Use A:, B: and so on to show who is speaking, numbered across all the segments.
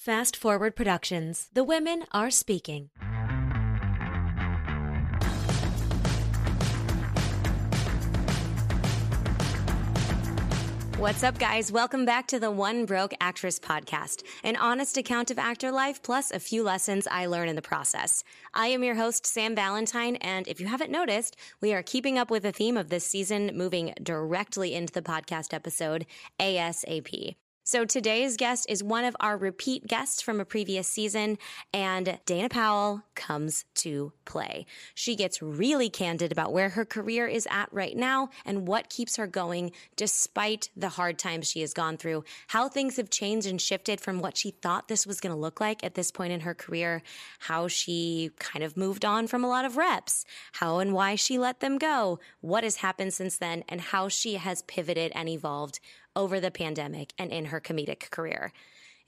A: Fast Forward Productions. The women are speaking. What's up, guys? Welcome back to the One Broke Actress podcast, an honest account of actor life plus a few lessons I learn in the process. I am your host, Sam Valentine, and if you haven't noticed, we are keeping up with the theme of this season, moving directly into the podcast episode ASAP. So today's guest is one of our repeat guests from a previous season, and Dana Powell comes to play. She gets really candid about where her career is at right now and what keeps her going despite the hard times she has gone through, how things have changed and shifted from what she thought this was going to look like at this point in her career, how she kind of moved on from a lot of reps, how and why she let them go, what has happened since then, and how she has pivoted and evolved over the pandemic and in her comedic career.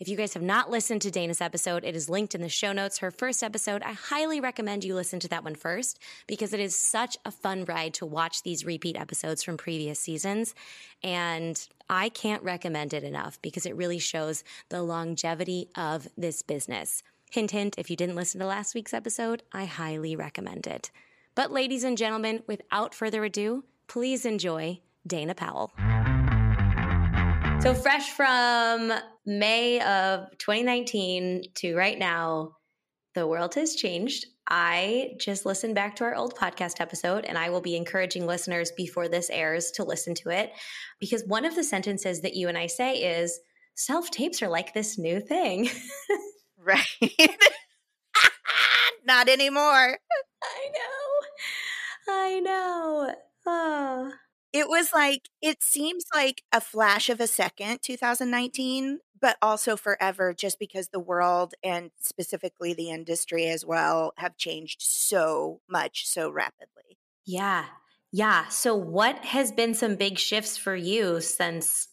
A: If you guys have not listened to Dana's episode, it is linked in the show notes. Her first episode, I highly recommend you listen to that one first because it is such a fun ride to watch these repeat episodes from previous seasons. And I can't recommend it enough because it really shows the longevity of this business. Hint, hint, if you didn't listen to last week's episode, I highly recommend it. But, ladies and gentlemen, without further ado, please enjoy Dana Powell. So, fresh from May of 2019 to right now, the world has changed. I just listened back to our old podcast episode, and I will be encouraging listeners before this airs to listen to it because one of the sentences that you and I say is self tapes are like this new thing.
B: right. Not anymore.
A: I know. I know. Oh.
B: It was like, it seems like a flash of a second, 2019, but also forever, just because the world and specifically the industry as well have changed so much so rapidly.
A: Yeah. Yeah. So, what has been some big shifts for you since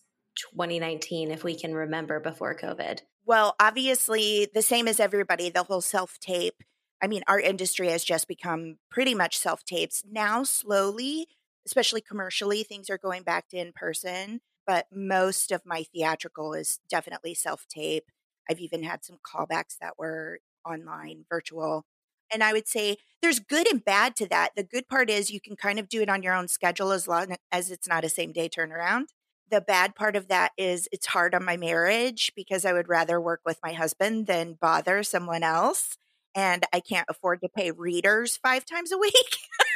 A: 2019, if we can remember before COVID?
B: Well, obviously, the same as everybody, the whole self tape. I mean, our industry has just become pretty much self tapes. Now, slowly, especially commercially, things are going back to in person. But most of my theatrical is definitely self tape. I've even had some callbacks that were online, virtual. And I would say there's good and bad to that. The good part is you can kind of do it on your own schedule as long as it's not a same day turnaround. The bad part of that is it's hard on my marriage because I would rather work with my husband than bother someone else. And I can't afford to pay readers five times a week.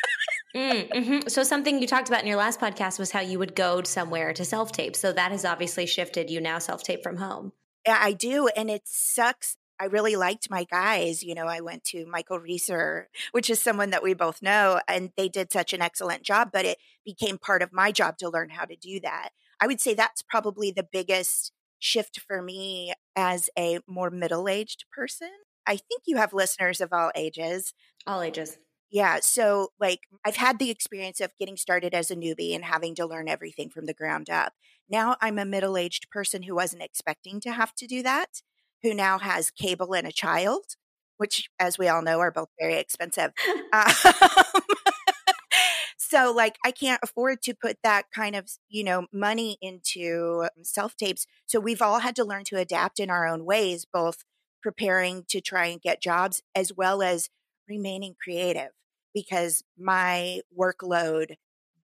A: Mm, mm-hmm. So something you talked about in your last podcast was how you would go somewhere to self tape. So that has obviously shifted. You now self tape from home.
B: Yeah, I do, and it sucks. I really liked my guys. You know, I went to Michael Reeser, which is someone that we both know, and they did such an excellent job. But it became part of my job to learn how to do that. I would say that's probably the biggest shift for me as a more middle aged person. I think you have listeners of all ages.
A: All ages.
B: Yeah. So, like, I've had the experience of getting started as a newbie and having to learn everything from the ground up. Now I'm a middle aged person who wasn't expecting to have to do that, who now has cable and a child, which, as we all know, are both very expensive. um, so, like, I can't afford to put that kind of, you know, money into self tapes. So, we've all had to learn to adapt in our own ways, both preparing to try and get jobs as well as remaining creative because my workload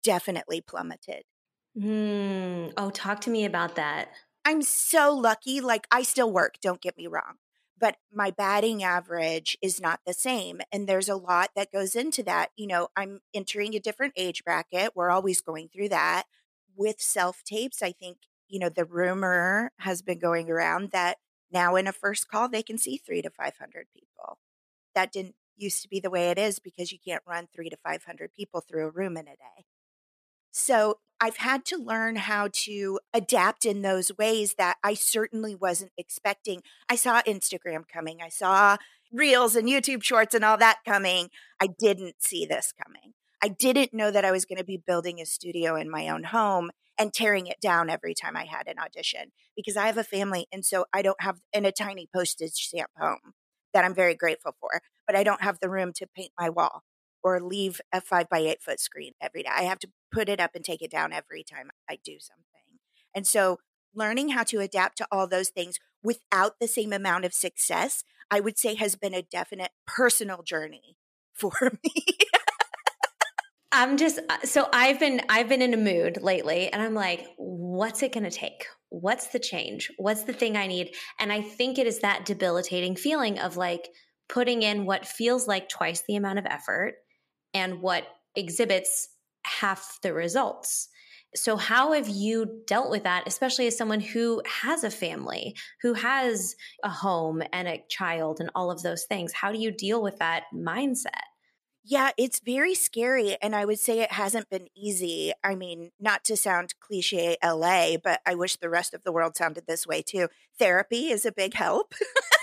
B: definitely plummeted.
A: Mm. Oh, talk to me about that.
B: I'm so lucky. Like, I still work, don't get me wrong, but my batting average is not the same. And there's a lot that goes into that. You know, I'm entering a different age bracket. We're always going through that. With self tapes, I think, you know, the rumor has been going around that now in a first call, they can see three to 500 people. That didn't used to be the way it is because you can't run three to 500 people through a room in a day. So I've had to learn how to adapt in those ways that I certainly wasn't expecting. I saw Instagram coming, I saw reels and YouTube shorts and all that coming. I didn't see this coming. I didn't know that I was going to be building a studio in my own home and tearing it down every time I had an audition because I have a family and so I don't have in a tiny postage stamp home that I'm very grateful for, but I don't have the room to paint my wall or leave a five by eight foot screen every day. I have to put it up and take it down every time I do something. And so learning how to adapt to all those things without the same amount of success, I would say has been a definite personal journey for me.
A: I'm just uh, so I've been I've been in a mood lately and I'm like what's it going to take? What's the change? What's the thing I need? And I think it is that debilitating feeling of like putting in what feels like twice the amount of effort and what exhibits half the results. So, how have you dealt with that, especially as someone who has a family, who has a home and a child, and all of those things? How do you deal with that mindset?
B: Yeah, it's very scary. And I would say it hasn't been easy. I mean, not to sound cliche LA, but I wish the rest of the world sounded this way too. Therapy is a big help.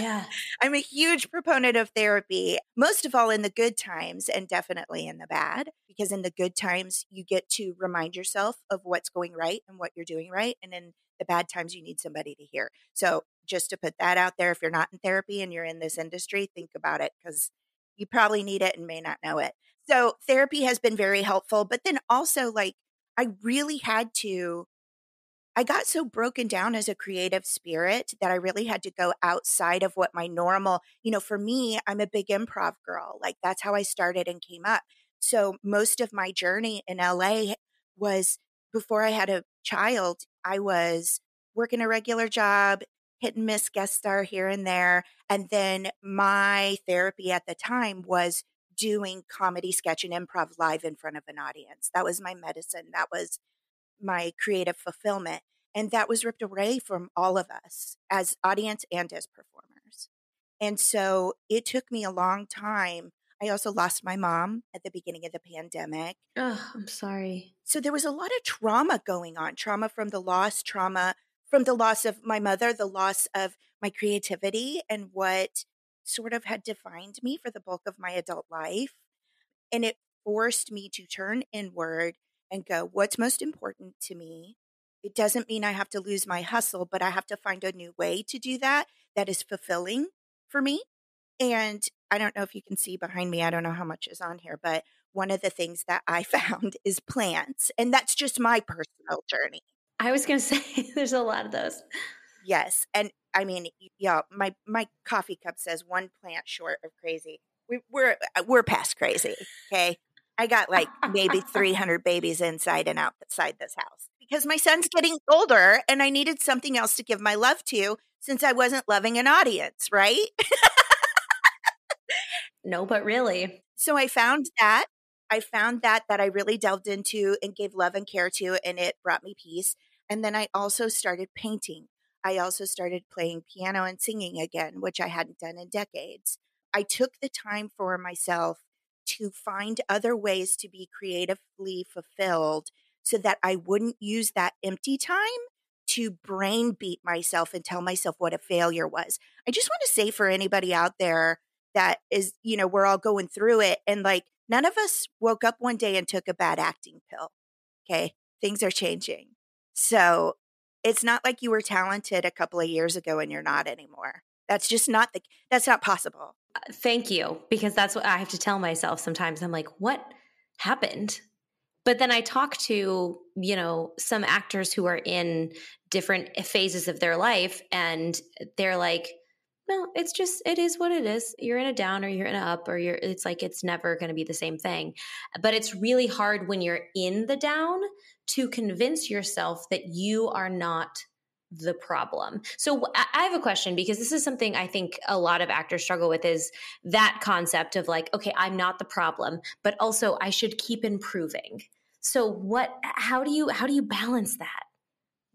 A: Yeah.
B: I'm a huge proponent of therapy, most of all in the good times and definitely in the bad, because in the good times, you get to remind yourself of what's going right and what you're doing right. And in the bad times, you need somebody to hear. So, just to put that out there, if you're not in therapy and you're in this industry, think about it because you probably need it and may not know it. So, therapy has been very helpful. But then also, like, I really had to I got so broken down as a creative spirit that I really had to go outside of what my normal, you know, for me, I'm a big improv girl. Like that's how I started and came up. So most of my journey in LA was before I had a child, I was working a regular job, hit and miss guest star here and there. And then my therapy at the time was doing comedy, sketch, and improv live in front of an audience. That was my medicine. That was my creative fulfillment. And that was ripped away from all of us as audience and as performers. And so it took me a long time. I also lost my mom at the beginning of the pandemic.
A: Oh, I'm sorry.
B: So there was a lot of trauma going on trauma from the loss, trauma from the loss of my mother, the loss of my creativity and what sort of had defined me for the bulk of my adult life. And it forced me to turn inward and go, what's most important to me? It doesn't mean I have to lose my hustle, but I have to find a new way to do that that is fulfilling for me. And I don't know if you can see behind me, I don't know how much is on here, but one of the things that I found is plants. And that's just my personal journey.
A: I was going to say there's a lot of those.
B: Yes. And I mean, yeah, my my coffee cup says one plant short of crazy. We, we're uh, we're past crazy. Okay. I got like maybe 300 babies inside and outside this house because my son's getting older and I needed something else to give my love to since I wasn't loving an audience, right?
A: no, but really.
B: So I found that. I found that that I really delved into and gave love and care to and it brought me peace. And then I also started painting. I also started playing piano and singing again, which I hadn't done in decades. I took the time for myself to find other ways to be creatively fulfilled so that I wouldn't use that empty time to brain beat myself and tell myself what a failure was. I just want to say for anybody out there that is, you know, we're all going through it and like none of us woke up one day and took a bad acting pill. Okay. Things are changing. So it's not like you were talented a couple of years ago and you're not anymore. That's just not the that's not possible.
A: Uh, thank you because that's what I have to tell myself sometimes. I'm like, what happened? But then I talk to, you know, some actors who are in different phases of their life and they're like, no, it's just it is what it is. You're in a down or you're in a up or you're it's like it's never going to be the same thing. But it's really hard when you're in the down to convince yourself that you are not the problem. So I have a question because this is something I think a lot of actors struggle with is that concept of like, okay, I'm not the problem, but also I should keep improving. So what how do you how do you balance that?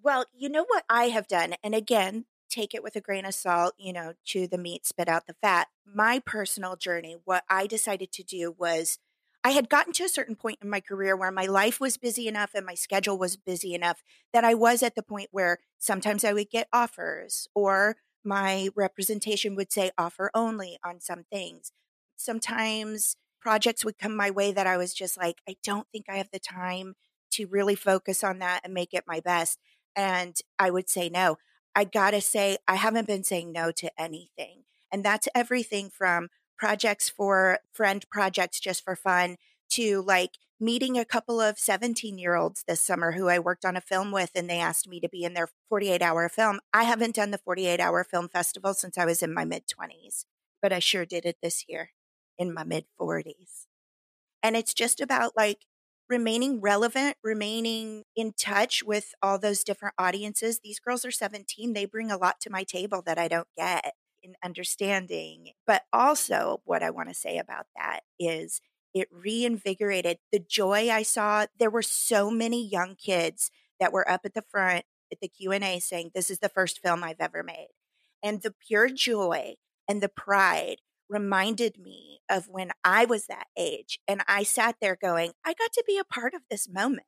B: Well, you know what I have done and again, take it with a grain of salt, you know, chew the meat, spit out the fat. My personal journey, what I decided to do was I had gotten to a certain point in my career where my life was busy enough and my schedule was busy enough that I was at the point where sometimes I would get offers or my representation would say offer only on some things. Sometimes projects would come my way that I was just like, I don't think I have the time to really focus on that and make it my best. And I would say no. I gotta say, I haven't been saying no to anything. And that's everything from projects for friend projects just for fun to like meeting a couple of 17 year olds this summer who I worked on a film with, and they asked me to be in their 48 hour film. I haven't done the 48 hour film festival since I was in my mid 20s, but I sure did it this year in my mid 40s. And it's just about like remaining relevant, remaining in touch with all those different audiences. These girls are 17. They bring a lot to my table that I don't get in understanding. But also, what I want to say about that is it reinvigorated the joy I saw. There were so many young kids that were up at the front at the Q&A saying this is the first film I've ever made. And the pure joy and the pride reminded me of when I was that age and I sat there going, I got to be a part of this moment.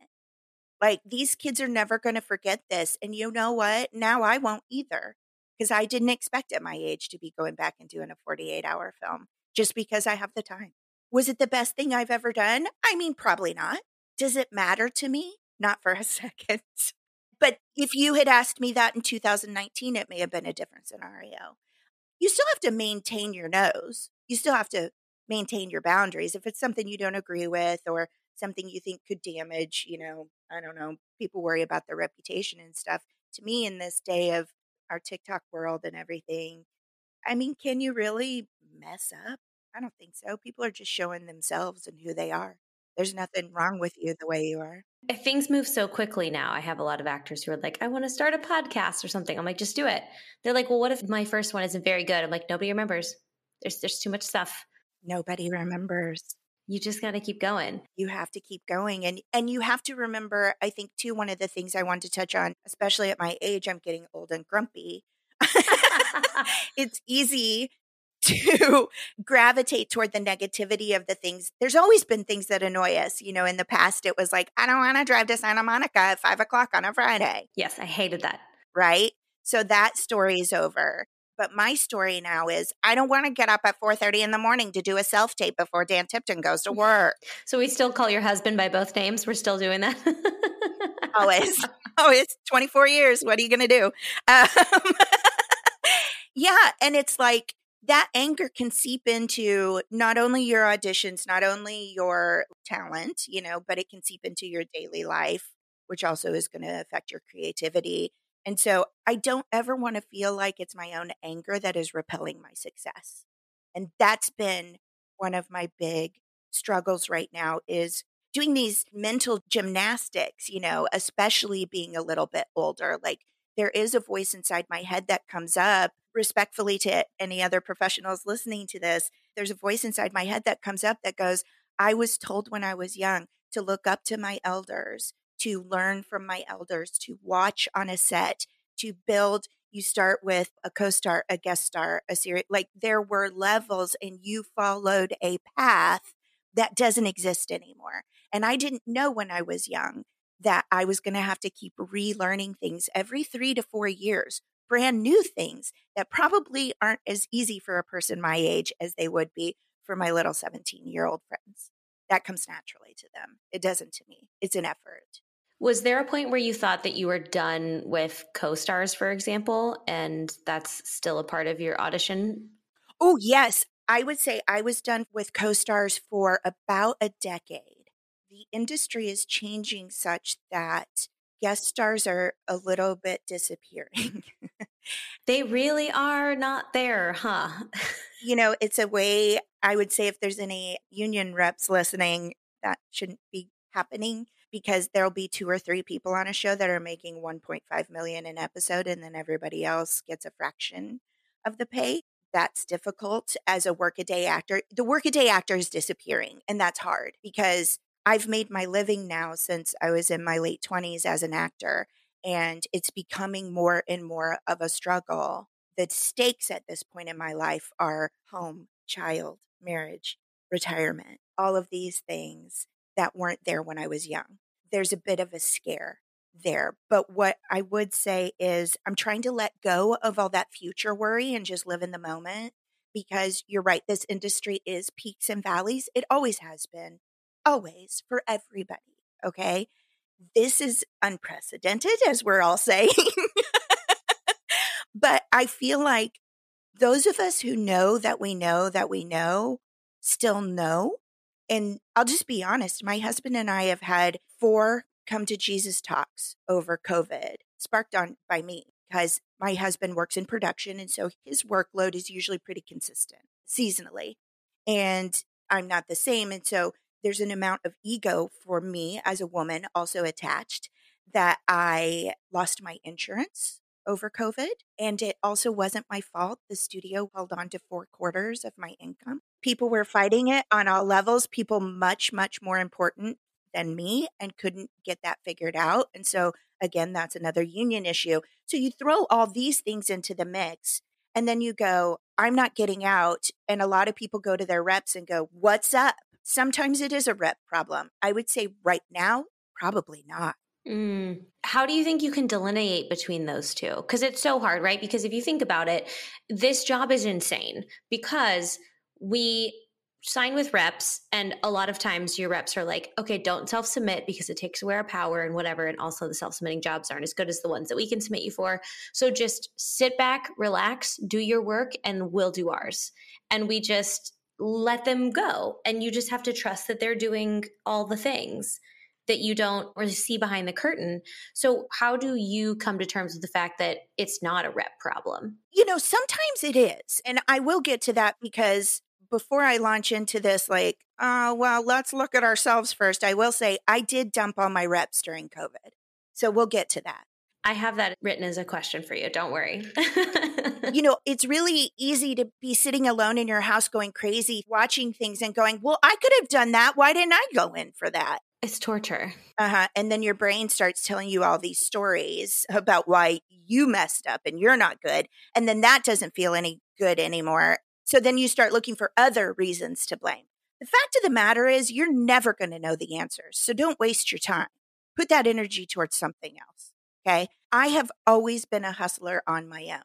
B: Like these kids are never going to forget this and you know what? Now I won't either because I didn't expect at my age to be going back and doing a 48 hour film just because I have the time. Was it the best thing I've ever done? I mean, probably not. Does it matter to me? Not for a second. But if you had asked me that in 2019, it may have been a different scenario. You still have to maintain your nose. You still have to maintain your boundaries. If it's something you don't agree with or something you think could damage, you know, I don't know, people worry about their reputation and stuff. To me, in this day of our TikTok world and everything, I mean, can you really mess up? I don't think so. People are just showing themselves and who they are. There's nothing wrong with you the way you are.
A: If Things move so quickly now. I have a lot of actors who are like, I want to start a podcast or something. I'm like, just do it. They're like, well, what if my first one isn't very good? I'm like, nobody remembers. There's there's too much stuff.
B: Nobody remembers.
A: You just got to keep going.
B: You have to keep going and and you have to remember I think too one of the things I want to touch on, especially at my age, I'm getting old and grumpy. it's easy to gravitate toward the negativity of the things. There's always been things that annoy us. You know, in the past, it was like, I don't want to drive to Santa Monica at five o'clock on a Friday.
A: Yes, I hated that.
B: Right. So that story is over. But my story now is I don't want to get up at 4:30 in the morning to do a self tape before Dan Tipton goes to work.
A: So we still call your husband by both names. We're still doing that.
B: Always. Oh, it's 24 years. What are you going to do? Um, yeah, and it's like that anger can seep into not only your auditions, not only your talent, you know, but it can seep into your daily life, which also is going to affect your creativity. And so I don't ever want to feel like it's my own anger that is repelling my success. And that's been one of my big struggles right now is doing these mental gymnastics, you know, especially being a little bit older. Like there is a voice inside my head that comes up respectfully to any other professionals listening to this, there's a voice inside my head that comes up that goes, I was told when I was young to look up to my elders, to learn from my elders, to watch on a set, to build. You start with a co star, a guest star, a series. Like there were levels, and you followed a path that doesn't exist anymore. And I didn't know when I was young that I was going to have to keep relearning things every three to four years brand new things that probably aren't as easy for a person my age as they would be for my little 17 year old friends. That comes naturally to them. It doesn't to me. It's an effort.
A: Was there a point where you thought that you were done with co stars, for example, and that's still a part of your audition?
B: Oh, yes. I would say I was done with co stars for about a decade. The industry is changing such that guest stars are a little bit disappearing.
A: they really are not there, huh?
B: you know, it's a way I would say if there's any union reps listening, that shouldn't be happening because there'll be two or three people on a show that are making 1.5 million an episode and then everybody else gets a fraction of the pay. That's difficult as a workaday actor. The workaday actor is disappearing and that's hard because I've made my living now since I was in my late 20s as an actor, and it's becoming more and more of a struggle. The stakes at this point in my life are home, child, marriage, retirement, all of these things that weren't there when I was young. There's a bit of a scare there. But what I would say is I'm trying to let go of all that future worry and just live in the moment because you're right. This industry is peaks and valleys. It always has been always for everybody. Okay. This is unprecedented, as we're all saying. but I feel like those of us who know that we know that we know still know. And I'll just be honest, my husband and I have had four come to Jesus talks over COVID, sparked on by me because my husband works in production. And so his workload is usually pretty consistent seasonally. And I'm not the same. And so there's an amount of ego for me as a woman also attached that I lost my insurance over COVID. And it also wasn't my fault. The studio held on to four quarters of my income. People were fighting it on all levels, people much, much more important than me and couldn't get that figured out. And so, again, that's another union issue. So you throw all these things into the mix and then you go, I'm not getting out. And a lot of people go to their reps and go, What's up? Sometimes it is a rep problem. I would say right now, probably not.
A: Mm. How do you think you can delineate between those two? Because it's so hard, right? Because if you think about it, this job is insane because we sign with reps and a lot of times your reps are like okay don't self submit because it takes away our power and whatever and also the self submitting jobs aren't as good as the ones that we can submit you for so just sit back relax do your work and we'll do ours and we just let them go and you just have to trust that they're doing all the things that you don't really see behind the curtain. So, how do you come to terms with the fact that it's not a rep problem?
B: You know, sometimes it is. And I will get to that because before I launch into this, like, oh, well, let's look at ourselves first. I will say I did dump all my reps during COVID. So, we'll get to that.
A: I have that written as a question for you. Don't worry.
B: you know, it's really easy to be sitting alone in your house going crazy, watching things and going, well, I could have done that. Why didn't I go in for that?
A: It's torture.
B: Uh huh. And then your brain starts telling you all these stories about why you messed up and you're not good. And then that doesn't feel any good anymore. So then you start looking for other reasons to blame. The fact of the matter is, you're never going to know the answers. So don't waste your time. Put that energy towards something else. Okay. I have always been a hustler on my own.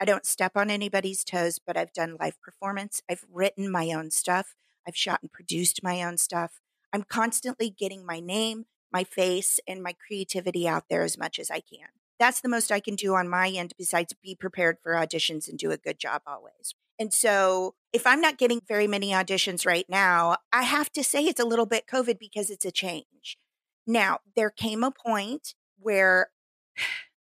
B: I don't step on anybody's toes, but I've done live performance. I've written my own stuff. I've shot and produced my own stuff. I'm constantly getting my name, my face, and my creativity out there as much as I can. That's the most I can do on my end besides be prepared for auditions and do a good job always. And so, if I'm not getting very many auditions right now, I have to say it's a little bit COVID because it's a change. Now, there came a point where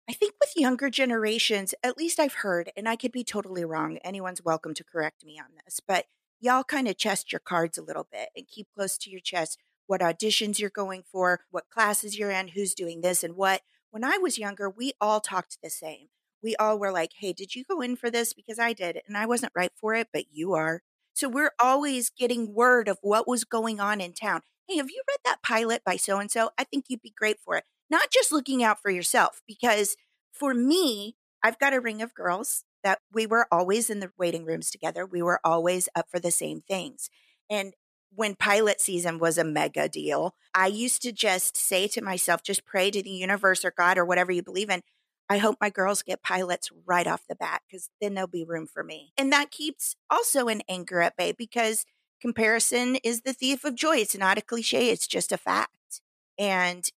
B: I think with younger generations, at least I've heard, and I could be totally wrong. Anyone's welcome to correct me on this, but y'all kind of chest your cards a little bit and keep close to your chest what auditions you're going for, what classes you're in, who's doing this and what. When I was younger, we all talked the same. We all were like, hey, did you go in for this? Because I did, and I wasn't right for it, but you are. So we're always getting word of what was going on in town. Hey, have you read that pilot by so and so? I think you'd be great for it. Not just looking out for yourself, because for me, I've got a ring of girls that we were always in the waiting rooms together. We were always up for the same things. And when pilot season was a mega deal, I used to just say to myself, just pray to the universe or God or whatever you believe in. I hope my girls get pilots right off the bat because then there'll be room for me. And that keeps also an anger at bay because comparison is the thief of joy. It's not a cliche, it's just a fact. And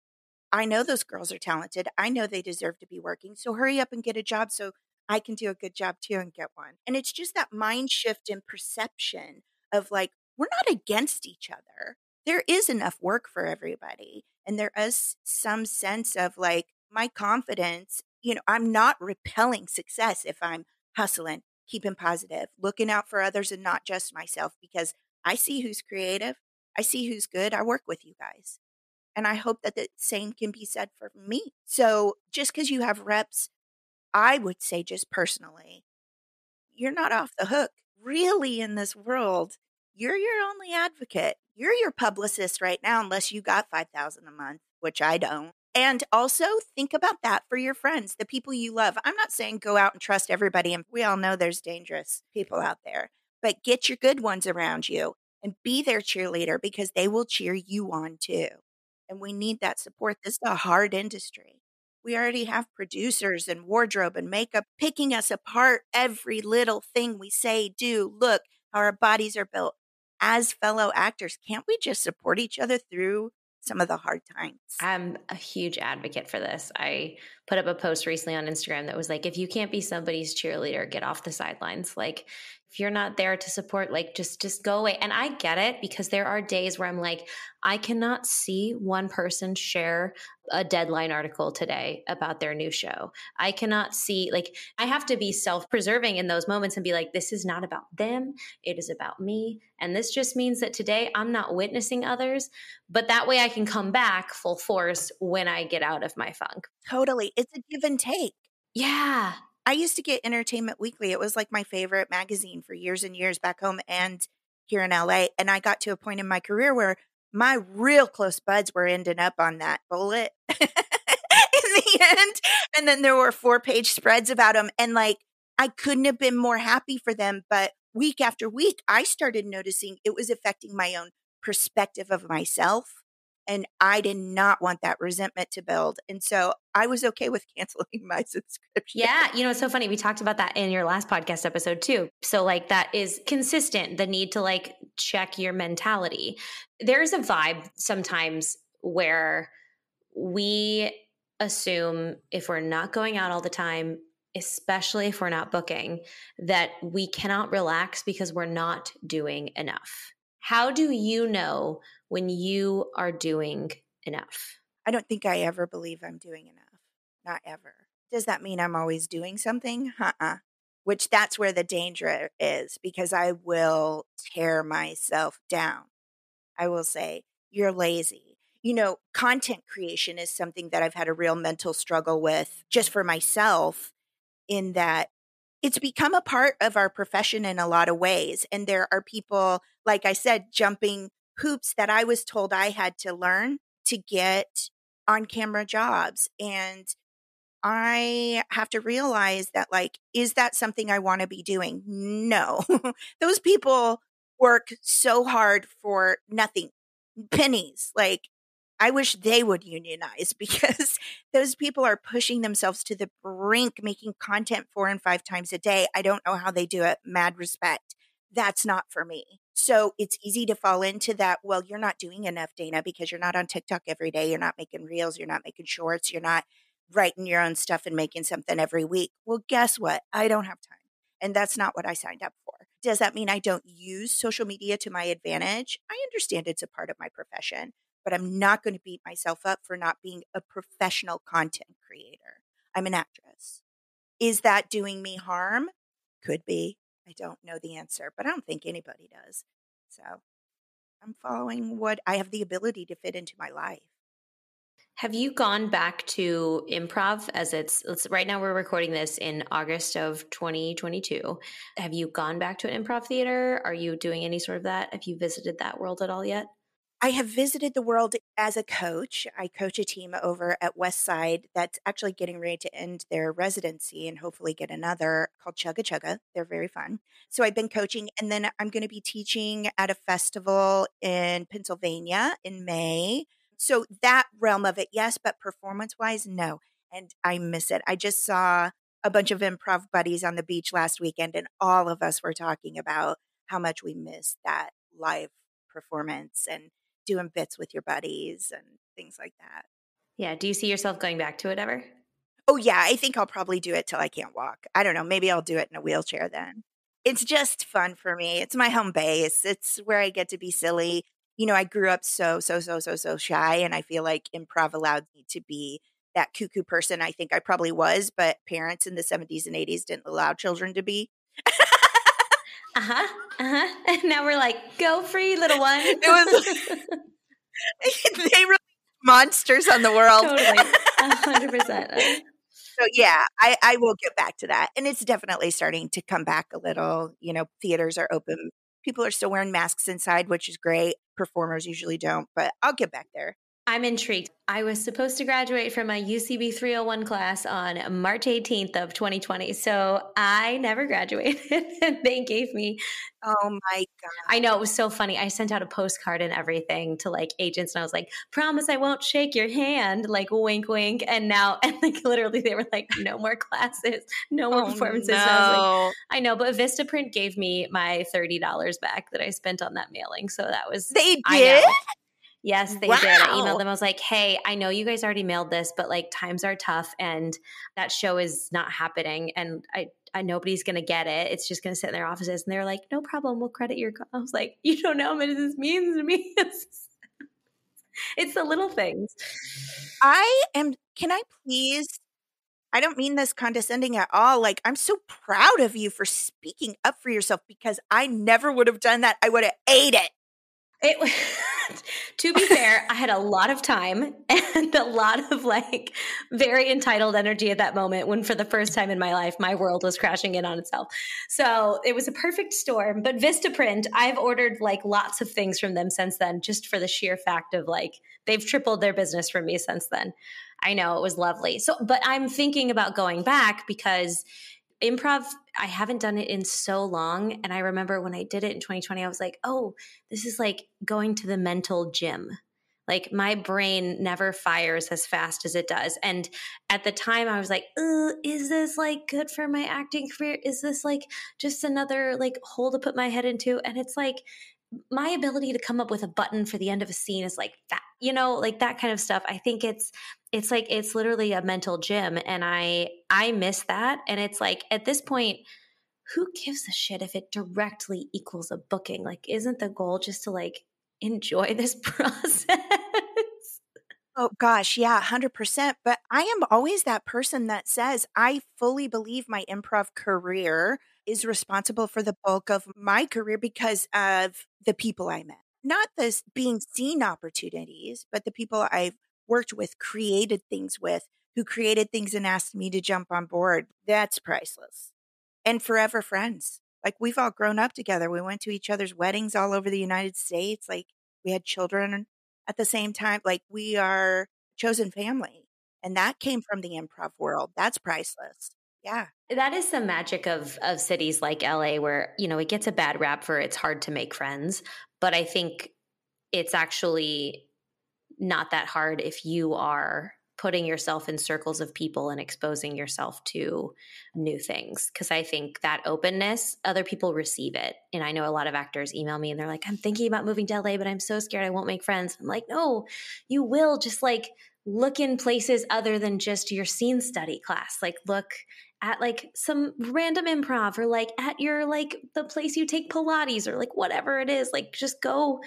B: I know those girls are talented. I know they deserve to be working. So hurry up and get a job so I can do a good job too and get one. And it's just that mind shift in perception of like, we're not against each other. There is enough work for everybody. And there is some sense of like my confidence, you know, I'm not repelling success if I'm hustling, keeping positive, looking out for others and not just myself because I see who's creative. I see who's good. I work with you guys. And I hope that the same can be said for me. So just because you have reps I would say, just personally, you're not off the hook. Really, in this world, you're your only advocate. You're your publicist right now, unless you got 5000 a month, which I don't. And also think about that for your friends, the people you love. I'm not saying go out and trust everybody. And we all know there's dangerous people out there, but get your good ones around you and be their cheerleader because they will cheer you on too. And we need that support. This is a hard industry. We already have producers and wardrobe and makeup picking us apart every little thing we say, do, look, how our bodies are built. As fellow actors, can't we just support each other through some of the hard times?
A: I'm a huge advocate for this. I put up a post recently on Instagram that was like, if you can't be somebody's cheerleader, get off the sidelines. Like, if you're not there to support like just just go away. And i get it because there are days where i'm like i cannot see one person share a deadline article today about their new show. I cannot see like i have to be self-preserving in those moments and be like this is not about them. It is about me. And this just means that today i'm not witnessing others but that way i can come back full force when i get out of my funk.
B: Totally it's a give and take
A: yeah
B: I used to get Entertainment Weekly. It was like my favorite magazine for years and years back home and here in LA. And I got to a point in my career where my real close buds were ending up on that bullet in the end. And then there were four page spreads about them. And like, I couldn't have been more happy for them. But week after week, I started noticing it was affecting my own perspective of myself and I did not want that resentment to build. And so I was okay with canceling my subscription.
A: Yeah. You know, it's so funny. We talked about that in your last podcast episode too. So, like, that is consistent the need to like check your mentality. There's a vibe sometimes where we assume if we're not going out all the time, especially if we're not booking, that we cannot relax because we're not doing enough. How do you know when you are doing enough?
B: I don't think I ever believe I'm doing enough. Not ever. Does that mean I'm always doing something? Uh uh Which that's where the danger is because I will tear myself down. I will say, you're lazy. You know, content creation is something that I've had a real mental struggle with just for myself, in that it's become a part of our profession in a lot of ways. And there are people, like I said, jumping hoops that I was told I had to learn to get on camera jobs. And I have to realize that, like, is that something I want to be doing? No. Those people work so hard for nothing, pennies. Like, I wish they would unionize because those people are pushing themselves to the brink, making content four and five times a day. I don't know how they do it. Mad respect. That's not for me. So it's easy to fall into that. Well, you're not doing enough, Dana, because you're not on TikTok every day. You're not making reels. You're not making shorts. You're not writing your own stuff and making something every week. Well, guess what? I don't have time. And that's not what I signed up for. Does that mean I don't use social media to my advantage? I understand it's a part of my profession, but I'm not going to beat myself up for not being a professional content creator. I'm an actress. Is that doing me harm? Could be. I don't know the answer, but I don't think anybody does. So I'm following what I have the ability to fit into my life.
A: Have you gone back to improv as it's, right now we're recording this in August of 2022. Have you gone back to an improv theater? Are you doing any sort of that? Have you visited that world at all yet?
B: I have visited the world as a coach. I coach a team over at Westside that's actually getting ready to end their residency and hopefully get another called Chugga Chugga. They're very fun. So I've been coaching and then I'm going to be teaching at a festival in Pennsylvania in May. So that realm of it, yes, but performance wise, no. And I miss it. I just saw a bunch of improv buddies on the beach last weekend and all of us were talking about how much we miss that live performance and doing bits with your buddies and things like that.
A: Yeah. Do you see yourself going back to it ever?
B: Oh, yeah. I think I'll probably do it till I can't walk. I don't know. Maybe I'll do it in a wheelchair then. It's just fun for me. It's my home base. It's where I get to be silly. You know, I grew up so, so, so, so, so shy. And I feel like improv allowed me to be that cuckoo person I think I probably was, but parents in the 70s and 80s didn't allow children to be.
A: Uh huh. Uh huh. And now we're like, go free, little one.
B: it was. they really monsters on the world.
A: Totally, hundred percent.
B: So yeah, I, I will get back to that, and it's definitely starting to come back a little. You know, theaters are open. People are still wearing masks inside, which is great. Performers usually don't, but I'll get back there.
A: I'm intrigued. I was supposed to graduate from my UCB 301 class on March 18th of 2020. So I never graduated. they gave me
B: Oh my god.
A: I know it was so funny. I sent out a postcard and everything to like agents and I was like, "Promise I won't shake your hand." Like wink wink. And now and like literally they were like, "No more classes, no more oh, performances." No. I, was like, I know, but Vistaprint gave me my $30 back that I spent on that mailing. So that was
B: They did?
A: Yes, they wow. did. I emailed them. I was like, hey, I know you guys already mailed this, but like times are tough and that show is not happening. And I, I nobody's going to get it. It's just going to sit in their offices. And they're like, no problem. We'll credit your. I was like, you don't know how much this means to me. it's the little things.
B: I am, can I please? I don't mean this condescending at all. Like, I'm so proud of you for speaking up for yourself because I never would have done that. I would have ate it.
A: It to be fair, I had a lot of time and a lot of like very entitled energy at that moment when for the first time in my life my world was crashing in on itself. So, it was a perfect storm, but Vistaprint, I've ordered like lots of things from them since then just for the sheer fact of like they've tripled their business for me since then. I know it was lovely. So, but I'm thinking about going back because improv i haven't done it in so long and i remember when i did it in 2020 i was like oh this is like going to the mental gym. Like my brain never fires as fast as it does and at the time i was like is this like good for my acting career? Is this like just another like hole to put my head into? And it's like my ability to come up with a button for the end of a scene is like that you know like that kind of stuff i think it's it's like it's literally a mental gym and i i miss that and it's like at this point who gives a shit if it directly equals a booking like isn't the goal just to like enjoy this process
B: Oh gosh, yeah, 100%. But I am always that person that says, I fully believe my improv career is responsible for the bulk of my career because of the people I met. Not this being seen opportunities, but the people I've worked with, created things with, who created things and asked me to jump on board. That's priceless. And forever friends. Like we've all grown up together. We went to each other's weddings all over the United States. Like we had children at the same time. Like we are chosen family. And that came from the improv world. That's priceless. Yeah.
A: That is the magic of of cities like LA where, you know, it gets a bad rap for it's hard to make friends, but I think it's actually not that hard if you are putting yourself in circles of people and exposing yourself to new things because i think that openness other people receive it. And i know a lot of actors email me and they're like i'm thinking about moving to la but i'm so scared i won't make friends. I'm like no you will just like look in places other than just your scene study class. Like look at like some random improv or like at your like the place you take pilates or like whatever it is like just go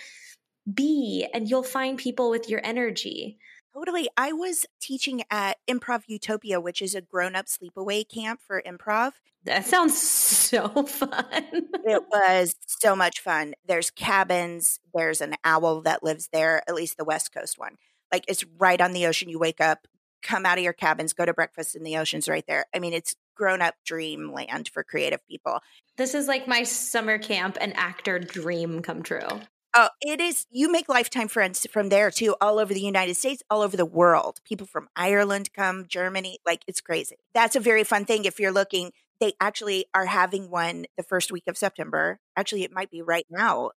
A: be and you'll find people with your energy
B: Totally. I was teaching at Improv Utopia, which is a grown up sleepaway camp for improv.
A: That sounds so fun.
B: it was so much fun. There's cabins, there's an owl that lives there, at least the West Coast one. Like it's right on the ocean. You wake up, come out of your cabins, go to breakfast, and the ocean's right there. I mean, it's grown up dreamland for creative people.
A: This is like my summer camp and actor dream come true.
B: Oh, it is. You make lifetime friends from there too, all over the United States, all over the world. People from Ireland come, Germany, like it's crazy. That's a very fun thing. If you're looking, they actually are having one the first week of September. Actually, it might be right now.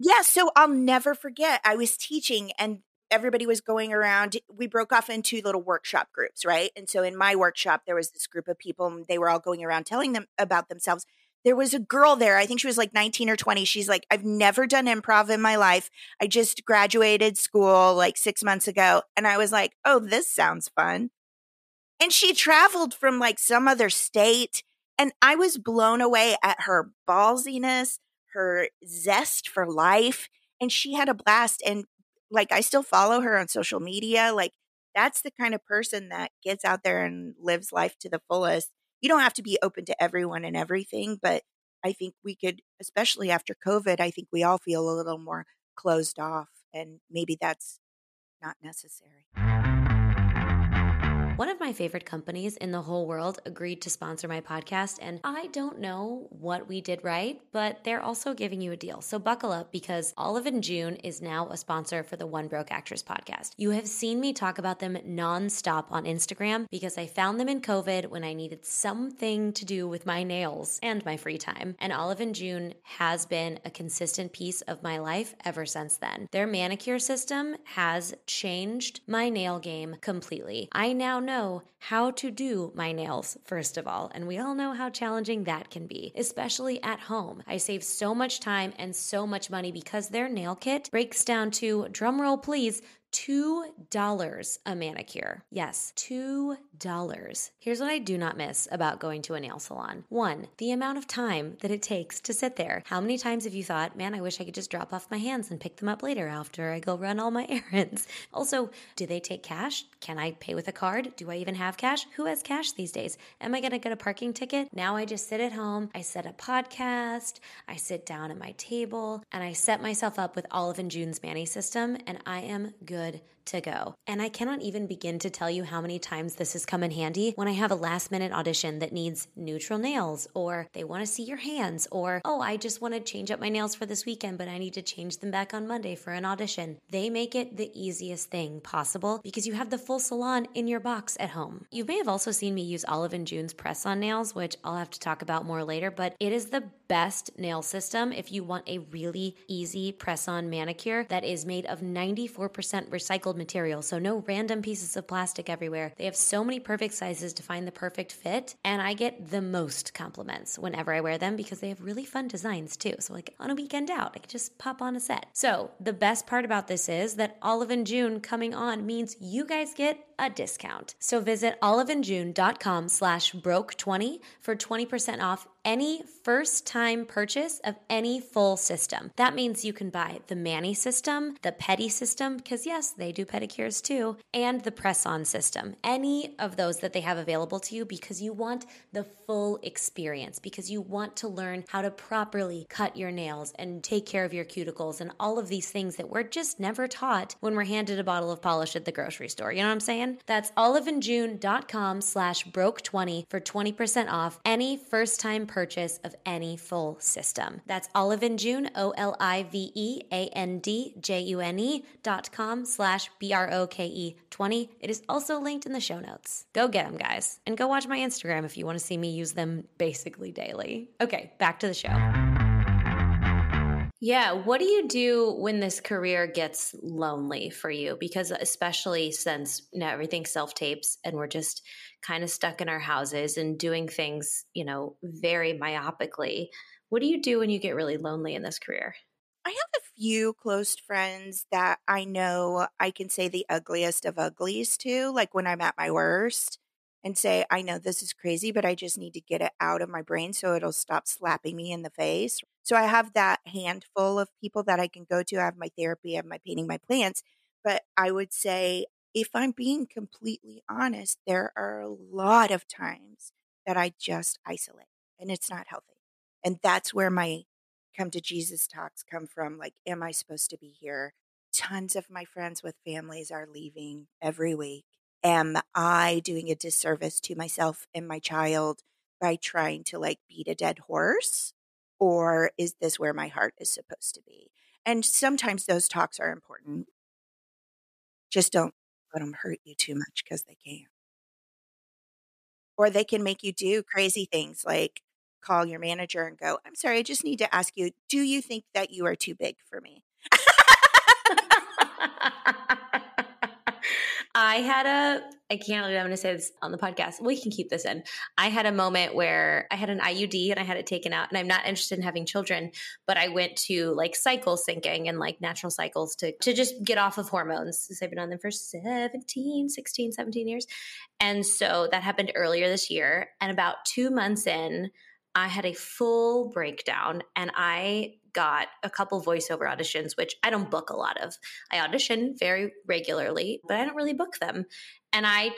B: Yeah. So I'll never forget. I was teaching and everybody was going around. We broke off into little workshop groups, right? And so in my workshop, there was this group of people and they were all going around telling them about themselves there was a girl there. I think she was like 19 or 20. She's like, I've never done improv in my life. I just graduated school like six months ago. And I was like, oh, this sounds fun. And she traveled from like some other state. And I was blown away at her ballsiness, her zest for life. And she had a blast. And like, I still follow her on social media. Like, that's the kind of person that gets out there and lives life to the fullest you don't have to be open to everyone and everything, but I think we could, especially after COVID, I think we all feel a little more closed off, and maybe that's not necessary.
A: One of my favorite companies in the whole world agreed to sponsor my podcast, and I don't know what we did right, but they're also giving you a deal. So buckle up because Olive and June is now a sponsor for the One Broke Actress podcast. You have seen me talk about them nonstop on Instagram because I found them in COVID when I needed something to do with my nails and my free time. And Olive and June has been a consistent piece of my life ever since then. Their manicure system has changed my nail game completely. I now know how to do my nails, first of all. And we all know how challenging that can be, especially at home. I save so much time and so much money because their nail kit breaks down to, drumroll please, $2 a manicure. Yes, $2. Here's what I do not miss about going to a nail salon. One, the amount of time that it takes to sit there. How many times have you thought, man, I wish I could just drop off my hands and pick them up later after I go run all my errands? Also, do they take cash? Can I pay with a card? Do I even have cash? Who has cash these days? Am I going to get a parking ticket? Now I just sit at home, I set a podcast, I sit down at my table, and I set myself up with Olive and June's Mani system, and I am good good to go. And I cannot even begin to tell you how many times this has come in handy when I have a last minute audition that needs neutral nails, or they want to see your hands, or, oh, I just want to change up my nails for this weekend, but I need to change them back on Monday for an audition. They make it the easiest thing possible because you have the full salon in your box at home. You may have also seen me use Olive and June's press on nails, which I'll have to talk about more later, but it is the best nail system if you want a really easy press on manicure that is made of 94% recycled material. So, no random pieces of plastic everywhere. They have so many perfect sizes to find the perfect fit. And I get the most compliments whenever I wear them because they have really fun designs too. So, like on a weekend out, I can just pop on a set. So, the best part about this is that Olive and June coming on means you guys get a discount. So visit oliveandjune.com slash broke20 for 20% off any first time purchase of any full system. That means you can buy the Mani system, the Pedi system, because yes, they do pedicures too, and the press on system. Any of those that they have available to you because you want the full experience, because you want to learn how to properly cut your nails and take care of your cuticles and all of these things that we're just never taught when we're handed a bottle of polish at the grocery store. You know what I'm saying? That's oliveandjune.com slash broke20 for 20% off any first time purchase purchase of any full system. That's Olive and June, O L I V E A N D J U N E dot com slash B R O K E 20. It is also linked in the show notes. Go get them, guys. And go watch my Instagram if you want to see me use them basically daily. Okay, back to the show. Yeah. What do you do when this career gets lonely for you? Because, especially since you know, everything self tapes and we're just kind of stuck in our houses and doing things, you know, very myopically. What do you do when you get really lonely in this career?
B: I have a few close friends that I know I can say the ugliest of uglies to, like when I'm at my worst and say, I know this is crazy, but I just need to get it out of my brain so it'll stop slapping me in the face. So I have that handful of people that I can go to. I have my therapy, I have my painting, my plants. But I would say, if I'm being completely honest, there are a lot of times that I just isolate and it's not healthy. And that's where my come to Jesus talks come from. Like, am I supposed to be here? Tons of my friends with families are leaving every week am I doing a disservice to myself and my child by trying to like beat a dead horse? Or is this where my heart is supposed to be? And sometimes those talks are important. Just don't let them hurt you too much because they can. Or they can make you do crazy things like call your manager and go, I'm sorry, I just need to ask you, do you think that you are too big for me?
A: I had a, I can't believe I'm going to say this on the podcast. We can keep this in. I had a moment where I had an IUD and I had it taken out, and I'm not interested in having children, but I went to like cycle syncing and like natural cycles to, to just get off of hormones since I've been on them for 17, 16, 17 years. And so that happened earlier this year. And about two months in, I had a full breakdown and I got a couple voiceover auditions, which I don't book a lot of. I audition very regularly, but I don't really book them. And I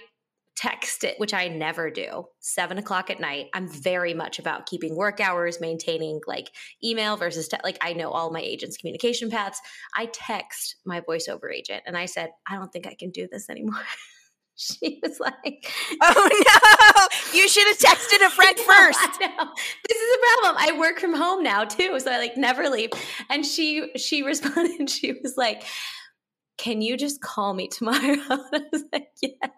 A: text it, which I never do, seven o'clock at night. I'm very much about keeping work hours, maintaining like email versus te- like I know all my agents' communication paths. I text my voiceover agent and I said, I don't think I can do this anymore. she was like,
B: "Oh no, you should have texted a friend first."
A: This is a problem. I work from home now too, so I like never leave. And she she responded. She was like, "Can you just call me tomorrow?" I was like, "Yes."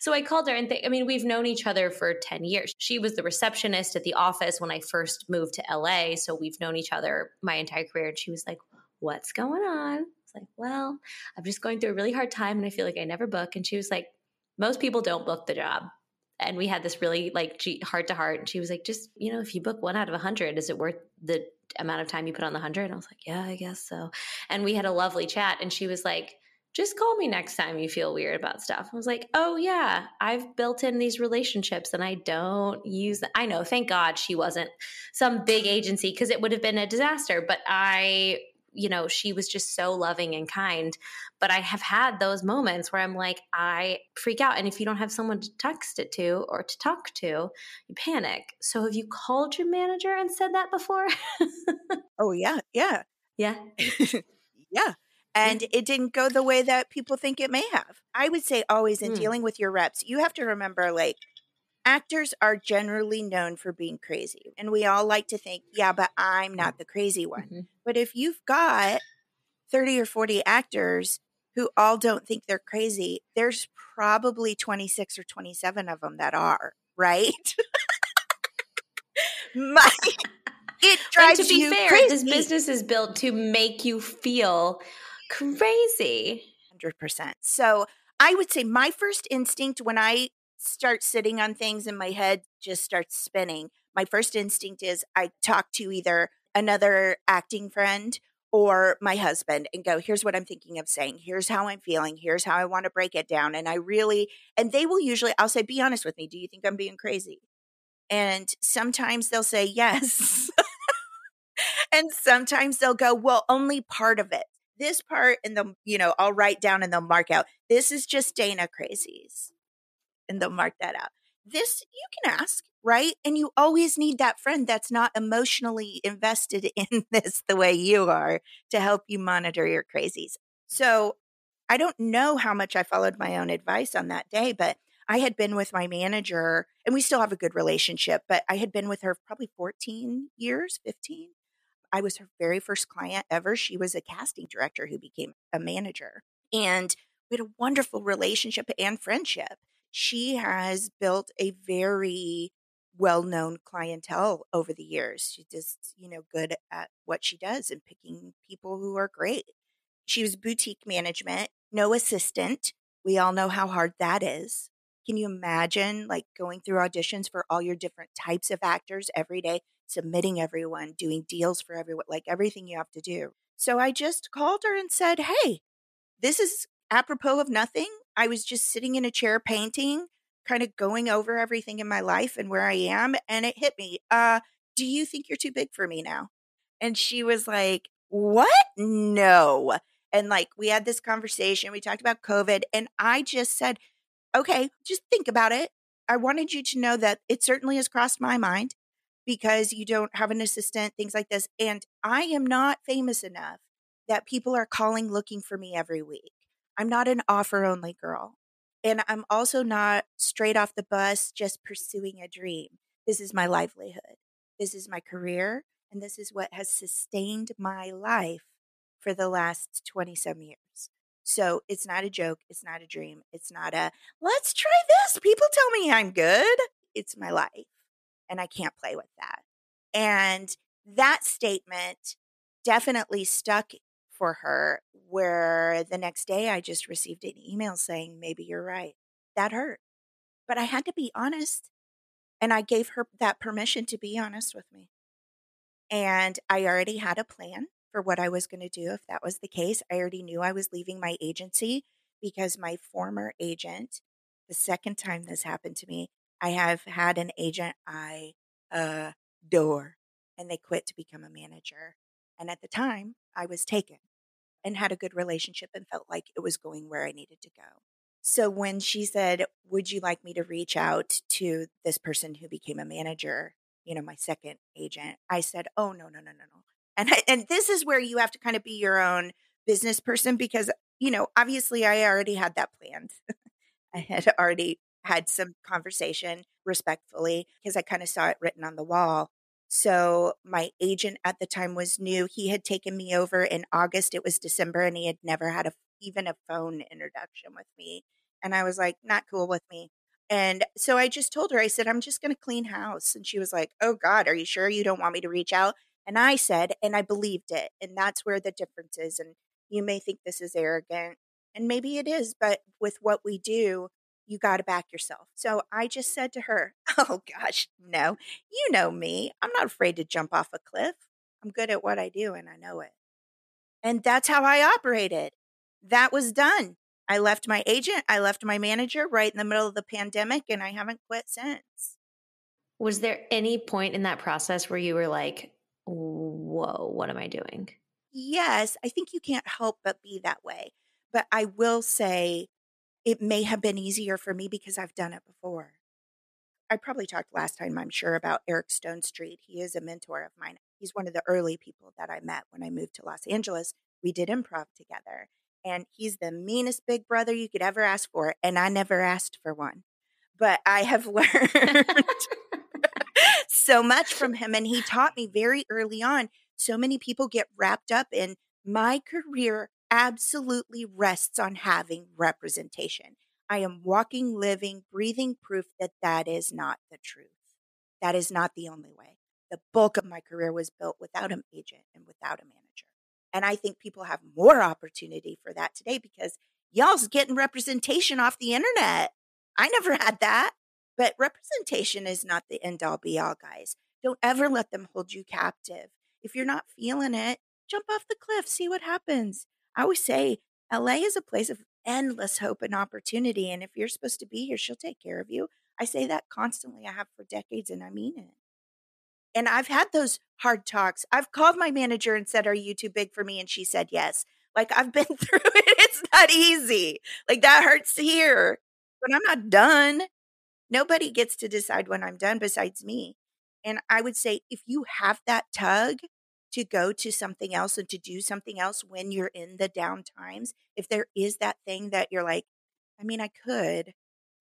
A: So I called her and th- I mean, we've known each other for 10 years. She was the receptionist at the office when I first moved to LA. So we've known each other my entire career. And she was like, What's going on? I was like, Well, I'm just going through a really hard time and I feel like I never book. And she was like, most people don't book the job. And we had this really like heart to heart and she was like just you know if you book one out of a hundred is it worth the amount of time you put on the hundred? And i was like yeah i guess so. And we had a lovely chat and she was like just call me next time you feel weird about stuff. I was like oh yeah i've built in these relationships and i don't use them i know thank god she wasn't some big agency because it would have been a disaster but i you know, she was just so loving and kind. But I have had those moments where I'm like, I freak out. And if you don't have someone to text it to or to talk to, you panic. So have you called your manager and said that before?
B: oh, yeah. Yeah.
A: Yeah.
B: yeah. And it didn't go the way that people think it may have. I would say always in mm. dealing with your reps, you have to remember like actors are generally known for being crazy. And we all like to think, yeah, but I'm not the crazy one. Mm-hmm. But if you've got 30 or 40 actors who all don't think they're crazy, there's probably 26 or 27 of them that are, right? My, it drives
A: and to be
B: you
A: fair,
B: crazy.
A: this business is built to make you feel crazy.
B: 100%. So I would say my first instinct when I start sitting on things and my head just starts spinning, my first instinct is I talk to either another acting friend or my husband and go, here's what I'm thinking of saying. Here's how I'm feeling. Here's how I want to break it down. And I really, and they will usually, I'll say, be honest with me. Do you think I'm being crazy? And sometimes they'll say, yes. and sometimes they'll go, well, only part of it. This part, and the, you know, I'll write down and they'll mark out, this is just Dana crazies and they'll mark that out. This you can ask, right? And you always need that friend that's not emotionally invested in this the way you are to help you monitor your crazies. So I don't know how much I followed my own advice on that day, but I had been with my manager and we still have a good relationship, but I had been with her probably 14 years, 15. I was her very first client ever. She was a casting director who became a manager. And we had a wonderful relationship and friendship she has built a very well-known clientele over the years. She's just, you know, good at what she does and picking people who are great. She was boutique management, no assistant. We all know how hard that is. Can you imagine like going through auditions for all your different types of actors every day, submitting everyone, doing deals for everyone, like everything you have to do? So I just called her and said, Hey, this is apropos of nothing. I was just sitting in a chair painting, kind of going over everything in my life and where I am. And it hit me. Uh, do you think you're too big for me now? And she was like, What? No. And like we had this conversation, we talked about COVID, and I just said, Okay, just think about it. I wanted you to know that it certainly has crossed my mind because you don't have an assistant, things like this. And I am not famous enough that people are calling looking for me every week. I'm not an offer only girl. And I'm also not straight off the bus just pursuing a dream. This is my livelihood. This is my career. And this is what has sustained my life for the last 20 some years. So it's not a joke. It's not a dream. It's not a, let's try this. People tell me I'm good. It's my life. And I can't play with that. And that statement definitely stuck for her where the next day I just received an email saying, maybe you're right. That hurt. But I had to be honest. And I gave her that permission to be honest with me. And I already had a plan for what I was going to do if that was the case. I already knew I was leaving my agency because my former agent, the second time this happened to me, I have had an agent I adore and they quit to become a manager. And at the time, I was taken and had a good relationship and felt like it was going where I needed to go. So when she said, Would you like me to reach out to this person who became a manager, you know, my second agent? I said, Oh, no, no, no, no, no. And, I, and this is where you have to kind of be your own business person because, you know, obviously I already had that planned. I had already had some conversation respectfully because I kind of saw it written on the wall. So my agent at the time was new. He had taken me over in August. It was December and he had never had a, even a phone introduction with me. And I was like, not cool with me. And so I just told her, I said, I'm just going to clean house. And she was like, Oh God, are you sure you don't want me to reach out? And I said, and I believed it. And that's where the difference is. And you may think this is arrogant, and maybe it is, but with what we do, You got to back yourself. So I just said to her, Oh gosh, no, you know me. I'm not afraid to jump off a cliff. I'm good at what I do and I know it. And that's how I operated. That was done. I left my agent, I left my manager right in the middle of the pandemic, and I haven't quit since.
A: Was there any point in that process where you were like, whoa, what am I doing?
B: Yes, I think you can't help but be that way. But I will say it may have been easier for me because I've done it before. I probably talked last time, I'm sure, about Eric Stonestreet. He is a mentor of mine. He's one of the early people that I met when I moved to Los Angeles. We did improv together and he's the meanest big brother you could ever ask for. And I never asked for one, but I have learned so much from him. And he taught me very early on. So many people get wrapped up in my career absolutely rests on having representation. I am walking, living, breathing proof that that is not the truth. That is not the only way. The bulk of my career was built without an agent and without a manager. And I think people have more opportunity for that today because y'all's getting representation off the internet. I never had that. But representation is not the end all be all, guys. Don't ever let them hold you captive. If you're not feeling it, jump off the cliff, see what happens. I always say LA is a place of endless hope and opportunity. And if you're supposed to be here, she'll take care of you. I say that constantly. I have for decades, and I mean it. And I've had those hard talks. I've called my manager and said, Are you too big for me? And she said yes. Like I've been through it. It's not easy. Like that hurts here, but I'm not done. Nobody gets to decide when I'm done besides me. And I would say if you have that tug to go to something else and to do something else when you're in the down times, if there is that thing that you're like, I mean, I could,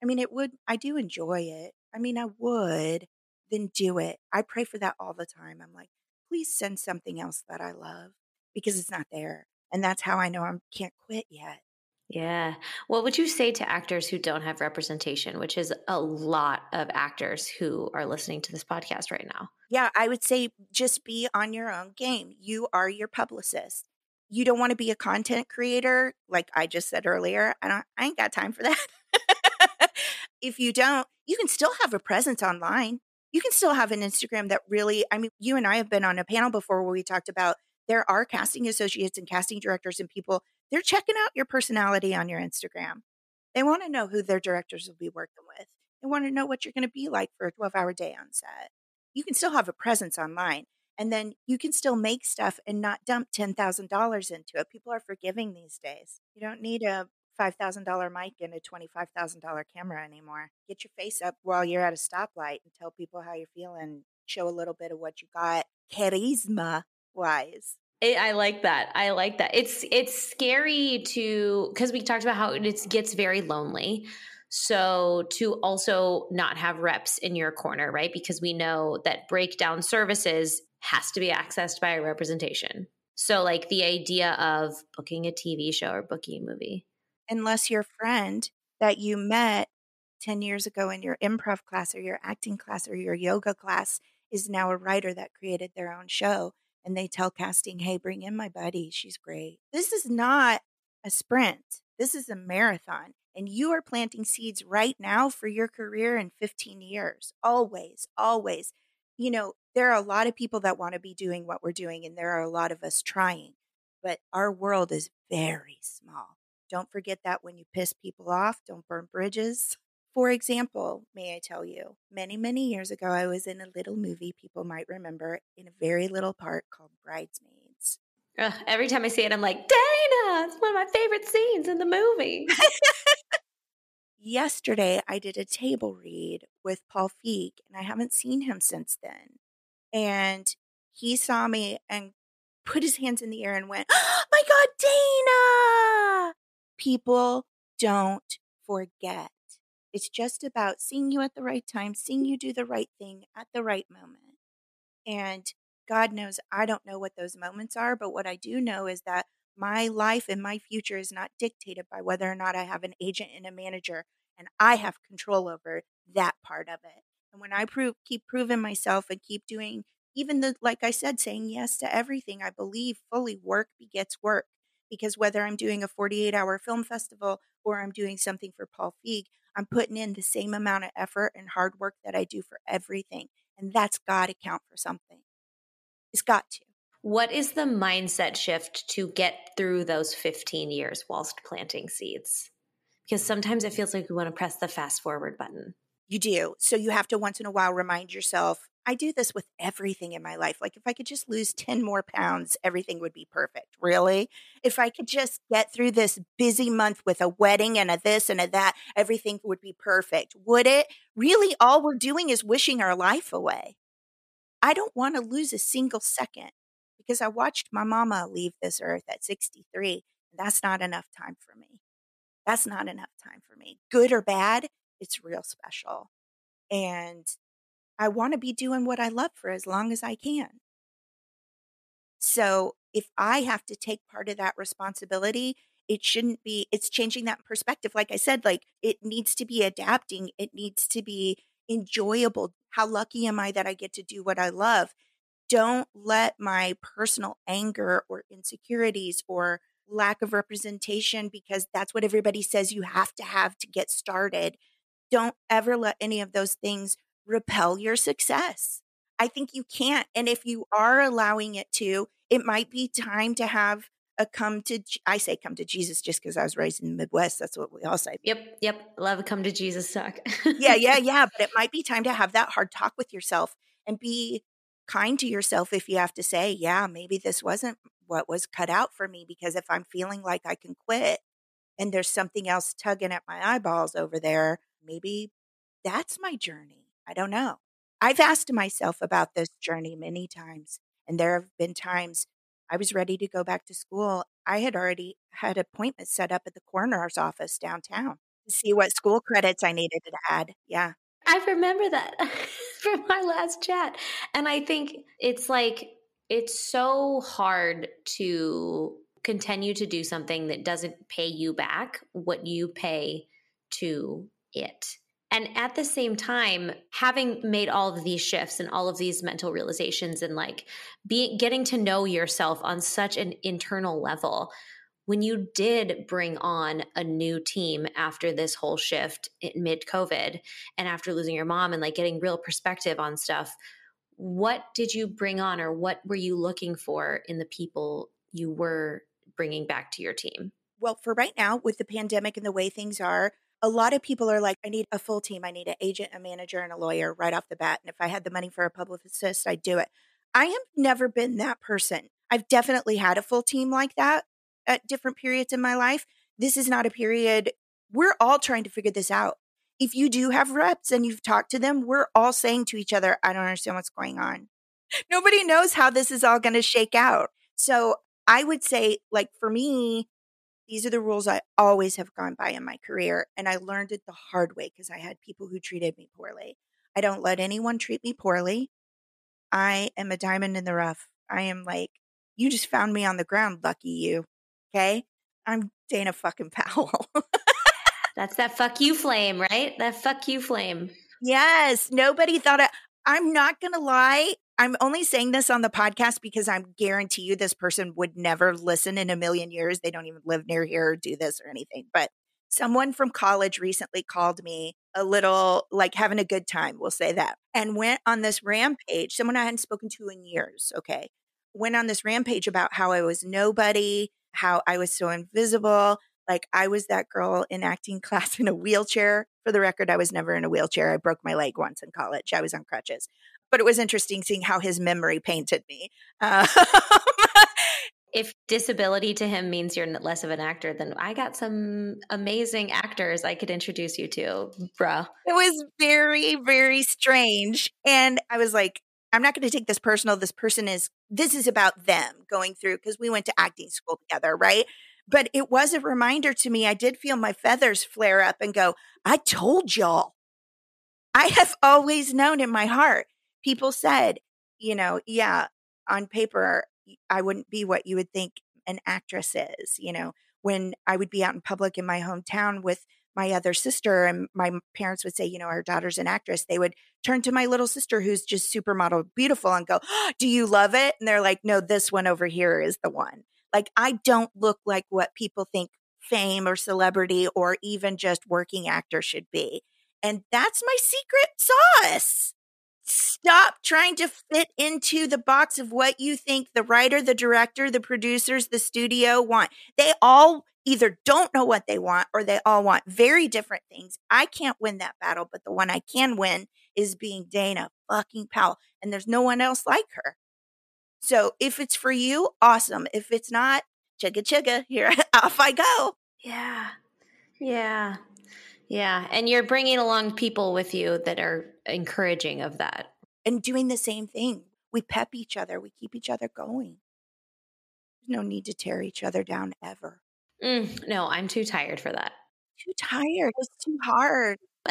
B: I mean, it would, I do enjoy it. I mean, I would, then do it. I pray for that all the time. I'm like, please send something else that I love because it's not there. And that's how I know I can't quit yet.
A: Yeah. What would you say to actors who don't have representation, which is a lot of actors who are listening to this podcast right now?
B: Yeah, I would say just be on your own game. You are your publicist. You don't want to be a content creator, like I just said earlier. I don't I ain't got time for that. if you don't, you can still have a presence online you can still have an Instagram that really, I mean, you and I have been on a panel before where we talked about there are casting associates and casting directors and people, they're checking out your personality on your Instagram. They want to know who their directors will be working with. They want to know what you're going to be like for a 12 hour day on set. You can still have a presence online and then you can still make stuff and not dump $10,000 into it. People are forgiving these days. You don't need a $5,000 mic and a $25,000 camera anymore. Get your face up while you're at a stoplight and tell people how you're feeling. Show a little bit of what you got charisma wise.
A: I like that. I like that. It's it's scary to because we talked about how it gets very lonely. So to also not have reps in your corner, right? Because we know that breakdown services has to be accessed by a representation. So like the idea of booking a TV show or booking a movie
B: unless your friend that you met 10 years ago in your improv class or your acting class or your yoga class is now a writer that created their own show and they tell casting, hey, bring in my buddy. She's great. This is not a sprint, this is a marathon. And you are planting seeds right now for your career in 15 years. Always, always. You know, there are a lot of people that want to be doing what we're doing, and there are a lot of us trying, but our world is very small. Don't forget that when you piss people off, don't burn bridges. For example, may I tell you, many, many years ago, I was in a little movie people might remember in a very little part called Bridesmaids.
A: Every time I see it, I'm like, Dana, it's one of my favorite scenes in the movie.
B: Yesterday, I did a table read with Paul Feig, and I haven't seen him since then. And he saw me and put his hands in the air and went, oh, My God, Dana! people don't forget. It's just about seeing you at the right time, seeing you do the right thing at the right moment. And God knows I don't know what those moments are, but what I do know is that my life and my future is not dictated by whether or not I have an agent and a manager, and I have control over that part of it. And when I prove, keep proving myself and keep doing, even the, like I said, saying yes to everything, I believe fully work begets work because whether I'm doing a 48 hour film festival or I'm doing something for Paul Feig, I'm putting in the same amount of effort and hard work that I do for everything. And that's got to count for something. It's got to.
A: What is the mindset shift to get through those 15 years whilst planting seeds? Because sometimes it feels like we want to press the fast forward button.
B: You do. So you have to once in a while remind yourself I do this with everything in my life. Like if I could just lose 10 more pounds, everything would be perfect. Really? If I could just get through this busy month with a wedding and a this and a that, everything would be perfect. Would it? Really, all we're doing is wishing our life away. I don't want to lose a single second because I watched my mama leave this earth at 63. And that's not enough time for me. That's not enough time for me. Good or bad, it's real special. And I want to be doing what I love for as long as I can. So if I have to take part of that responsibility, it shouldn't be, it's changing that perspective. Like I said, like it needs to be adapting, it needs to be enjoyable. How lucky am I that I get to do what I love? Don't let my personal anger or insecurities or lack of representation, because that's what everybody says you have to have to get started. Don't ever let any of those things repel your success. I think you can't. And if you are allowing it to, it might be time to have a come to, I say come to Jesus just because I was raised in the Midwest. That's what we all say.
A: Yep. Yep. Love a come to Jesus talk.
B: yeah. Yeah. Yeah. But it might be time to have that hard talk with yourself and be kind to yourself if you have to say, yeah, maybe this wasn't what was cut out for me because if I'm feeling like I can quit and there's something else tugging at my eyeballs over there, maybe that's my journey. I don't know. I've asked myself about this journey many times, and there have been times I was ready to go back to school. I had already had appointments set up at the coroner's office downtown to see what school credits I needed to add. Yeah.
A: I remember that from our last chat. And I think it's like, it's so hard to continue to do something that doesn't pay you back what you pay to it. And at the same time, having made all of these shifts and all of these mental realizations and like being getting to know yourself on such an internal level, when you did bring on a new team after this whole shift mid COVID and after losing your mom and like getting real perspective on stuff, what did you bring on or what were you looking for in the people you were bringing back to your team?
B: Well, for right now, with the pandemic and the way things are, a lot of people are like, I need a full team. I need an agent, a manager, and a lawyer right off the bat. And if I had the money for a publicist, I'd do it. I have never been that person. I've definitely had a full team like that at different periods in my life. This is not a period. We're all trying to figure this out. If you do have reps and you've talked to them, we're all saying to each other, I don't understand what's going on. Nobody knows how this is all going to shake out. So I would say, like, for me, these are the rules I always have gone by in my career. And I learned it the hard way because I had people who treated me poorly. I don't let anyone treat me poorly. I am a diamond in the rough. I am like, you just found me on the ground. Lucky you. Okay. I'm Dana fucking Powell.
A: That's that fuck you flame, right? That fuck you flame.
B: Yes. Nobody thought I, I'm not going to lie. I'm only saying this on the podcast because I guarantee you this person would never listen in a million years. They don't even live near here or do this or anything. But someone from college recently called me a little like having a good time, we'll say that, and went on this rampage. Someone I hadn't spoken to in years, okay, went on this rampage about how I was nobody, how I was so invisible. Like I was that girl in acting class in a wheelchair. For the record, I was never in a wheelchair. I broke my leg once in college. I was on crutches but it was interesting seeing how his memory painted me. Um,
A: if disability to him means you're less of an actor, then I got some amazing actors I could introduce you to, bruh.
B: It was very, very strange. And I was like, I'm not going to take this personal. This person is, this is about them going through because we went to acting school together, right? But it was a reminder to me. I did feel my feathers flare up and go, I told y'all. I have always known in my heart people said, you know, yeah, on paper, I wouldn't be what you would think an actress is. You know, when I would be out in public in my hometown with my other sister, and my parents would say, you know, our daughter's an actress, they would turn to my little sister who's just supermodel beautiful and go, oh, Do you love it? And they're like, No, this one over here is the one. Like, I don't look like what people think fame or celebrity or even just working actor should be. And that's my secret sauce. Stop trying to fit into the box of what you think the writer, the director, the producers, the studio want. They all either don't know what they want or they all want very different things. I can't win that battle, but the one I can win is being Dana fucking Powell. And there's no one else like her. So if it's for you, awesome. If it's not, chugga chugga, here off I go.
A: Yeah. Yeah. Yeah. And you're bringing along people with you that are encouraging of that.
B: And doing the same thing. We pep each other, we keep each other going. There's no need to tear each other down ever.
A: Mm, no, I'm too tired for that.
B: Too tired. It's too hard.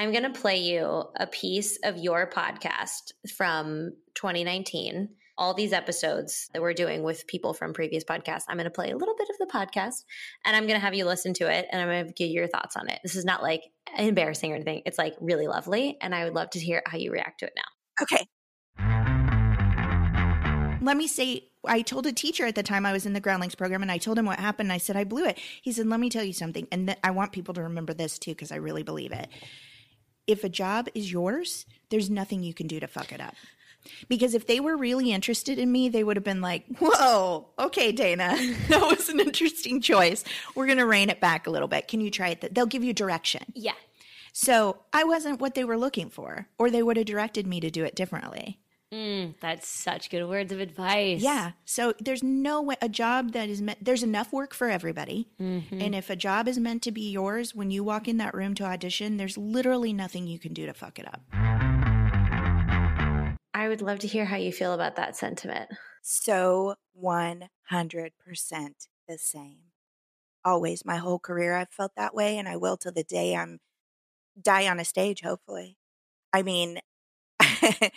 A: I'm going to play you a piece of your podcast from 2019. All these episodes that we're doing with people from previous podcasts, I'm going to play a little bit of the podcast and I'm going to have you listen to it and I'm going to give your thoughts on it. This is not like embarrassing or anything. It's like really lovely. And I would love to hear how you react to it now.
B: Okay. Let me say, I told a teacher at the time I was in the Groundlings program and I told him what happened. I said, I blew it. He said, Let me tell you something. And th- I want people to remember this too, because I really believe it. If a job is yours, there's nothing you can do to fuck it up. Because if they were really interested in me, they would have been like, whoa, okay, Dana, that was an interesting choice. We're going to rein it back a little bit. Can you try it? They'll give you direction.
A: Yeah.
B: So I wasn't what they were looking for, or they would have directed me to do it differently.
A: Mm, that's such good words of advice.
B: Yeah. So there's no way a job that is meant, there's enough work for everybody.
A: Mm-hmm.
B: And if a job is meant to be yours, when you walk in that room to audition, there's literally nothing you can do to fuck it up.
A: I would love to hear how you feel about that sentiment.
B: So 100% the same. Always, my whole career, I've felt that way, and I will till the day I'm die on a stage, hopefully. I mean,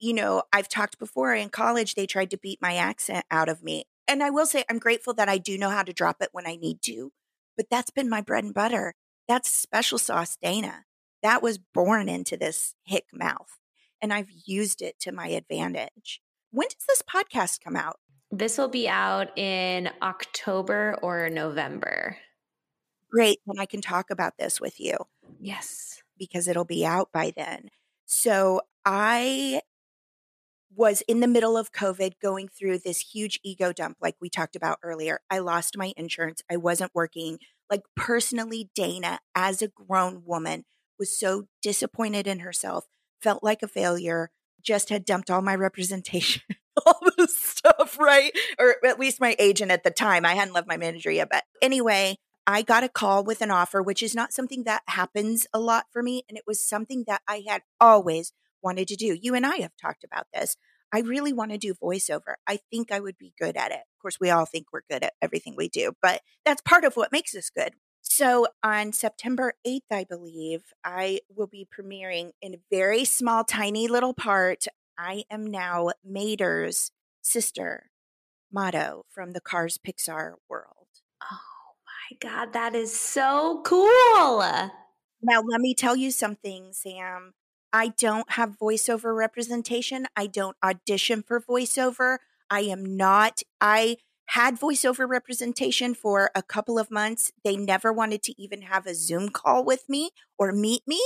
B: you know, I've talked before in college, they tried to beat my accent out of me. And I will say, I'm grateful that I do know how to drop it when I need to, but that's been my bread and butter. That's special sauce Dana. That was born into this hick mouth, and I've used it to my advantage. When does this podcast come out?
A: This will be out in October or November.
B: Great. Then I can talk about this with you.
A: Yes.
B: Because it'll be out by then. So I was in the middle of COVID going through this huge ego dump, like we talked about earlier. I lost my insurance. I wasn't working. Like, personally, Dana, as a grown woman, was so disappointed in herself, felt like a failure, just had dumped all my representation, all this stuff, right? Or at least my agent at the time. I hadn't left my manager yet. But anyway, I got a call with an offer, which is not something that happens a lot for me. And it was something that I had always wanted to do. You and I have talked about this. I really want to do voiceover. I think I would be good at it. Of course, we all think we're good at everything we do, but that's part of what makes us good. So on September 8th, I believe, I will be premiering in a very small, tiny little part. I am now Mater's sister, Mato from the Cars Pixar world.
A: Oh my God, that is so cool.
B: Now, let me tell you something, Sam. I don't have voiceover representation. I don't audition for voiceover. I am not, I had voiceover representation for a couple of months. They never wanted to even have a Zoom call with me or meet me.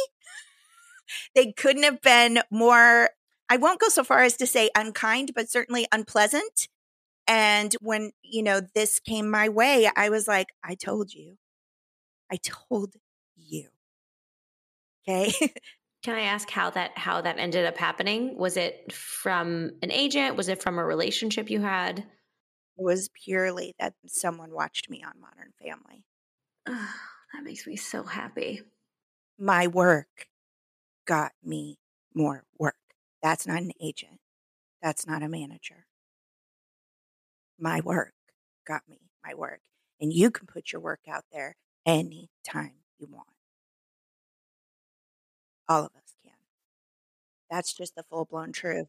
B: they couldn't have been more, I won't go so far as to say unkind, but certainly unpleasant. And when, you know, this came my way, I was like, I told you. I told you. Okay.
A: Can I ask how that how that ended up happening? Was it from an agent? Was it from a relationship you had?
B: It was purely that someone watched me on Modern Family.
A: Oh, that makes me so happy.
B: My work got me more work. That's not an agent. That's not a manager. My work got me my work. And you can put your work out there anytime you want. All of us can. That's just the full blown truth.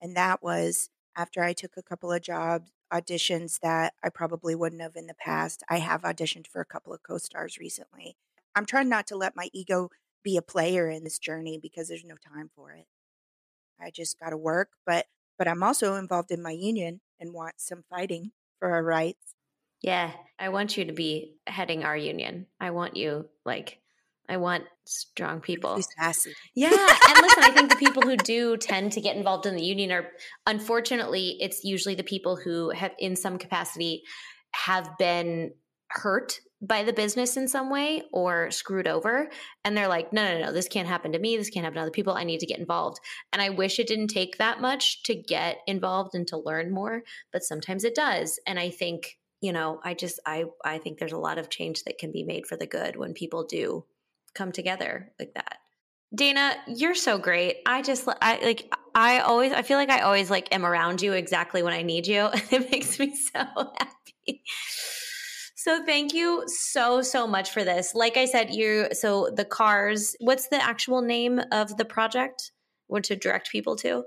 B: And that was after I took a couple of jobs, auditions that I probably wouldn't have in the past. I have auditioned for a couple of co stars recently. I'm trying not to let my ego be a player in this journey because there's no time for it. I just got to work, but but I'm also involved in my union and want some fighting for our rights.
A: Yeah, I want you to be heading our union. I want you like I want strong people. Yeah, and listen, I think the people who do tend to get involved in the union are unfortunately it's usually the people who have in some capacity have been hurt by the business in some way or screwed over and they're like no no no this can't happen to me this can't happen to other people i need to get involved and i wish it didn't take that much to get involved and to learn more but sometimes it does and i think you know i just i i think there's a lot of change that can be made for the good when people do come together like that dana you're so great i just i like i always i feel like i always like am around you exactly when i need you it makes me so happy so thank you so so much for this. Like I said, you so the cars. What's the actual name of the project? What to direct people to?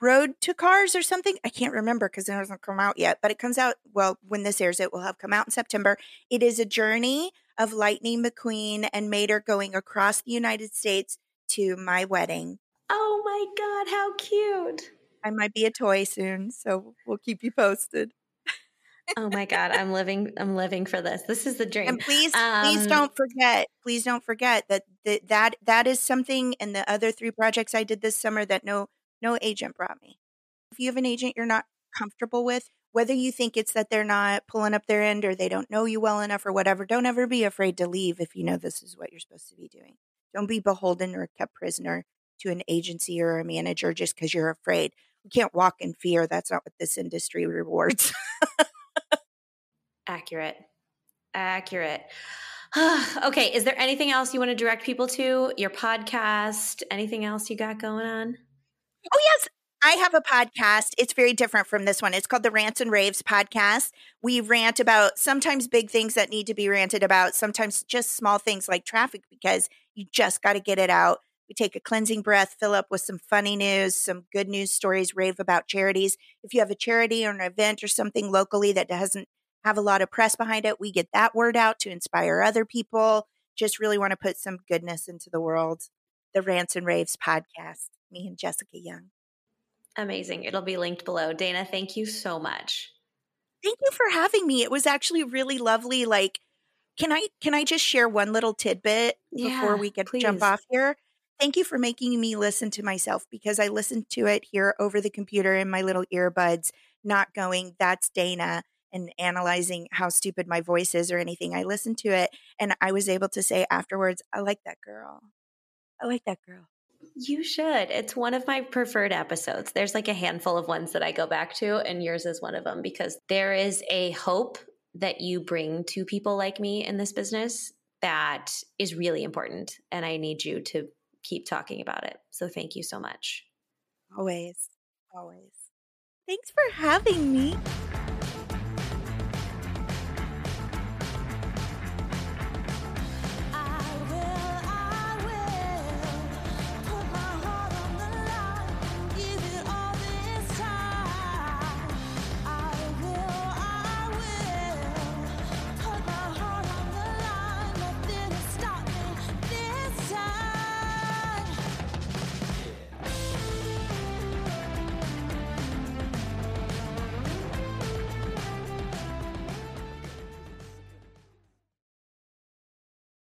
B: Road to Cars or something. I can't remember because it hasn't come out yet, but it comes out, well, when this airs, it will have come out in September. It is a journey of Lightning McQueen and Mater going across the United States to my wedding.
A: Oh my God, how cute.
B: I might be a toy soon, so we'll keep you posted
A: oh my god i'm living i'm living for this this is the dream
B: and please um, please don't forget please don't forget that the, that that is something and the other three projects i did this summer that no no agent brought me if you have an agent you're not comfortable with whether you think it's that they're not pulling up their end or they don't know you well enough or whatever don't ever be afraid to leave if you know this is what you're supposed to be doing don't be beholden or kept prisoner to an agency or a manager just because you're afraid we can't walk in fear that's not what this industry rewards
A: Accurate. Accurate. okay. Is there anything else you want to direct people to? Your podcast? Anything else you got going on?
B: Oh, yes. I have a podcast. It's very different from this one. It's called the Rants and Raves podcast. We rant about sometimes big things that need to be ranted about, sometimes just small things like traffic because you just got to get it out. We take a cleansing breath, fill up with some funny news, some good news stories, rave about charities. If you have a charity or an event or something locally that doesn't have a lot of press behind it. We get that word out to inspire other people. Just really want to put some goodness into the world. The Rants and Raves podcast, me and Jessica Young.
A: Amazing. It'll be linked below. Dana, thank you so much.
B: Thank you for having me. It was actually really lovely. Like, can I can I just share one little tidbit yeah, before we get please. jump off here? Thank you for making me listen to myself because I listened to it here over the computer in my little earbuds, not going, that's Dana and analyzing how stupid my voice is or anything. I listened to it and I was able to say afterwards, I like that girl. I like that girl.
A: You should. It's one of my preferred episodes. There's like a handful of ones that I go back to, and yours is one of them because there is a hope that you bring to people like me in this business that is really important. And I need you to keep talking about it. So thank you so much.
B: Always. Always. Thanks for having me.